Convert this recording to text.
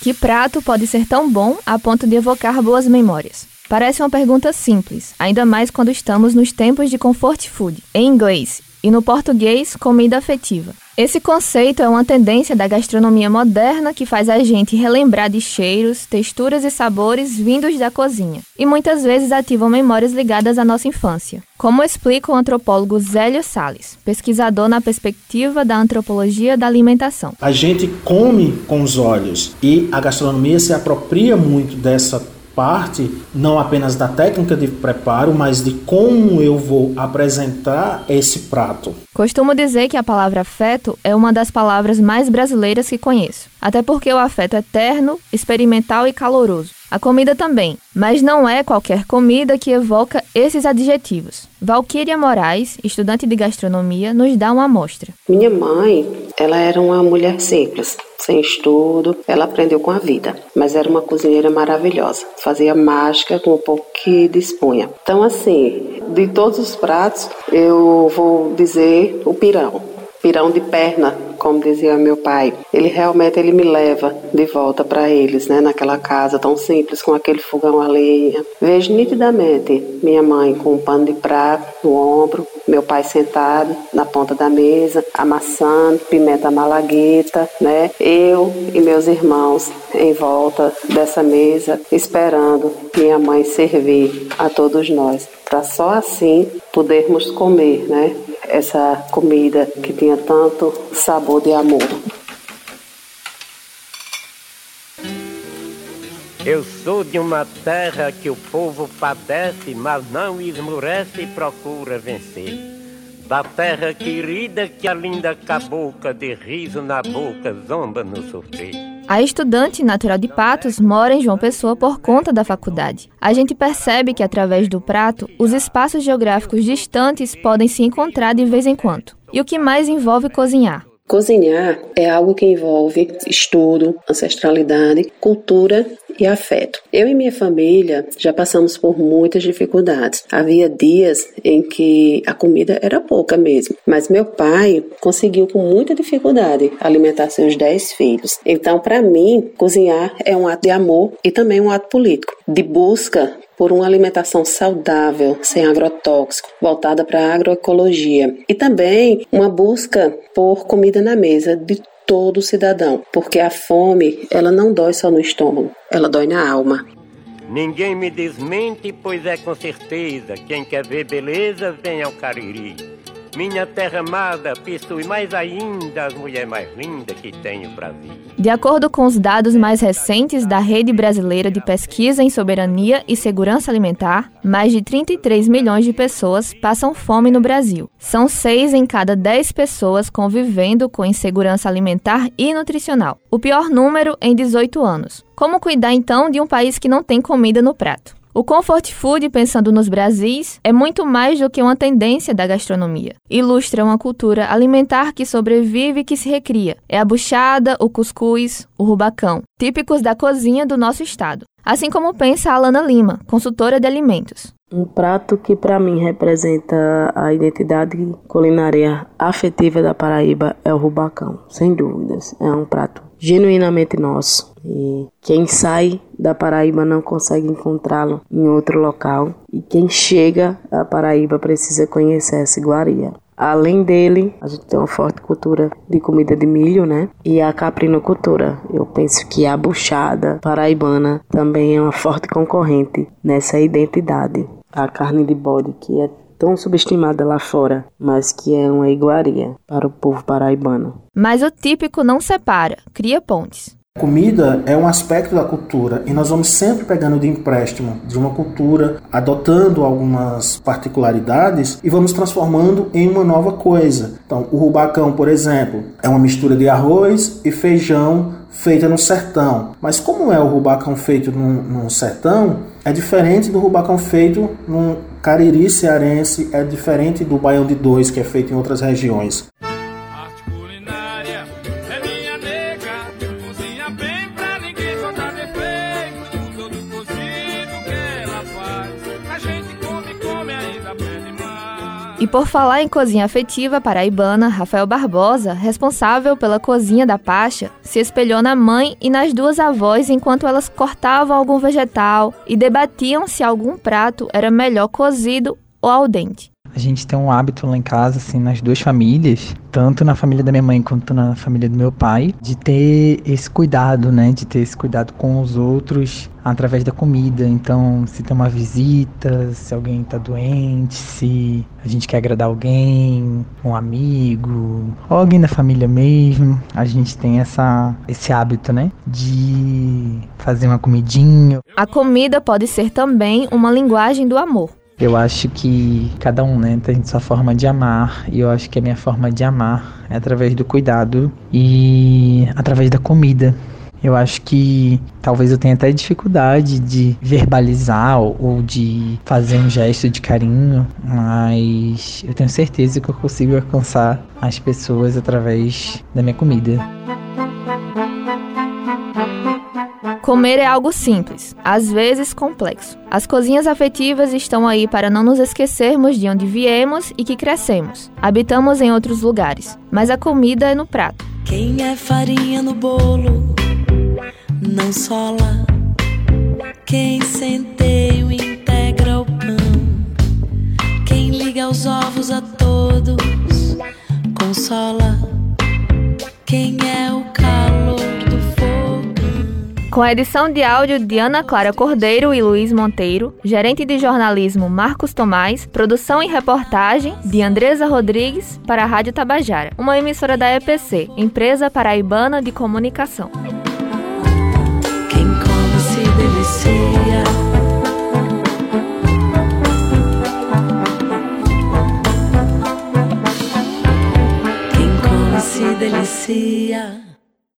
Que prato pode ser tão bom a ponto de evocar boas memórias? Parece uma pergunta simples, ainda mais quando estamos nos tempos de comfort food, em inglês, e no português, comida afetiva. Esse conceito é uma tendência da gastronomia moderna que faz a gente relembrar de cheiros, texturas e sabores vindos da cozinha, e muitas vezes ativam memórias ligadas à nossa infância. Como explica o antropólogo Zélio Sales, pesquisador na perspectiva da antropologia da alimentação. A gente come com os olhos e a gastronomia se apropria muito dessa parte não apenas da técnica de preparo, mas de como eu vou apresentar esse prato. Costumo dizer que a palavra afeto é uma das palavras mais brasileiras que conheço, até porque o afeto é terno, experimental e caloroso. A comida também, mas não é qualquer comida que evoca esses adjetivos. Valquíria Moraes, estudante de gastronomia, nos dá uma amostra. Minha mãe, ela era uma mulher simples, sem estudo, ela aprendeu com a vida, mas era uma cozinheira maravilhosa. Fazia mágica com o pouco que dispunha. Então, assim, de todos os pratos, eu vou dizer o pirão. Pirão de perna, como dizia meu pai, ele realmente ele me leva de volta para eles, né, naquela casa tão simples com aquele fogão a lenha. Vejo nitidamente minha mãe com um pano de prato no ombro, meu pai sentado na ponta da mesa, amassando pimenta malagueta, né? Eu e meus irmãos em volta dessa mesa, esperando minha mãe servir a todos nós, para só assim podermos comer, né? Essa comida que tinha tanto sabor de amor. Eu sou de uma terra que o povo padece, mas não esmorece e procura vencer. Da terra querida que a linda cabocla de riso na boca zomba no sofrer. A estudante natural de Patos mora em João Pessoa por conta da faculdade. A gente percebe que, através do prato, os espaços geográficos distantes podem se encontrar de vez em quando. E o que mais envolve cozinhar? Cozinhar é algo que envolve estudo, ancestralidade, cultura e afeto. Eu e minha família já passamos por muitas dificuldades. Havia dias em que a comida era pouca mesmo, mas meu pai conseguiu com muita dificuldade alimentar seus dez filhos. Então, para mim, cozinhar é um ato de amor e também um ato político, de busca por uma alimentação saudável, sem agrotóxico, voltada para a agroecologia e também uma busca por comida na mesa de todo cidadão, porque a fome, ela não dói só no estômago, ela dói na alma. Ninguém me desmente, pois é com certeza, quem quer ver beleza, vem ao Cariri. Minha terra amada, possui mais ainda as mulheres mais lindas que tem o Brasil. De acordo com os dados mais recentes da Rede Brasileira de Pesquisa em Soberania e Segurança Alimentar, mais de 33 milhões de pessoas passam fome no Brasil. São 6 em cada 10 pessoas convivendo com insegurança alimentar e nutricional. O pior número em 18 anos. Como cuidar então de um país que não tem comida no prato? O comfort food, pensando nos Brasis, é muito mais do que uma tendência da gastronomia. Ilustra uma cultura alimentar que sobrevive e que se recria. É a buchada, o cuscuz, o rubacão, típicos da cozinha do nosso estado. Assim como pensa a Alana Lima, consultora de alimentos. Um prato que para mim representa a identidade culinária afetiva da Paraíba é o rubacão, sem dúvidas. É um prato genuinamente nosso. E quem sai da Paraíba não consegue encontrá-lo em outro local. E quem chega à Paraíba precisa conhecer essa iguaria. Além dele, a gente tem uma forte cultura de comida de milho, né? E a caprinocultura. Eu penso que a buchada paraibana também é uma forte concorrente nessa identidade. A carne de bode, que é tão subestimada lá fora, mas que é uma iguaria para o povo paraibano. Mas o típico não separa, cria pontes. Comida é um aspecto da cultura e nós vamos sempre pegando de empréstimo de uma cultura, adotando algumas particularidades e vamos transformando em uma nova coisa. Então, o rubacão, por exemplo, é uma mistura de arroz e feijão feita no sertão. Mas como é o rubacão feito no, no sertão, é diferente do rubacão feito no cariri cearense, é diferente do baião de dois que é feito em outras regiões. E por falar em cozinha afetiva paraibana, Rafael Barbosa, responsável pela cozinha da Pacha, se espelhou na mãe e nas duas avós enquanto elas cortavam algum vegetal e debatiam se algum prato era melhor cozido ou al dente. A gente tem um hábito lá em casa, assim, nas duas famílias, tanto na família da minha mãe quanto na família do meu pai, de ter esse cuidado, né? De ter esse cuidado com os outros através da comida. Então, se tem uma visita, se alguém tá doente, se a gente quer agradar alguém, um amigo, ou alguém da família mesmo, a gente tem essa, esse hábito, né? De fazer uma comidinha. A comida pode ser também uma linguagem do amor. Eu acho que cada um né, tem sua forma de amar, e eu acho que a minha forma de amar é através do cuidado e através da comida. Eu acho que talvez eu tenha até dificuldade de verbalizar ou de fazer um gesto de carinho, mas eu tenho certeza que eu consigo alcançar as pessoas através da minha comida. Comer é algo simples, às vezes complexo. As cozinhas afetivas estão aí para não nos esquecermos de onde viemos e que crescemos. Habitamos em outros lugares, mas a comida é no prato. Quem é farinha no bolo não sola. Quem centeio integra o pão. Quem liga os ovos a todos consola. Quem é o com a edição de áudio de Ana Clara Cordeiro e Luiz Monteiro, gerente de jornalismo Marcos Tomás, produção e reportagem de Andresa Rodrigues para a Rádio Tabajara, uma emissora da EPC, Empresa Paraibana de Comunicação.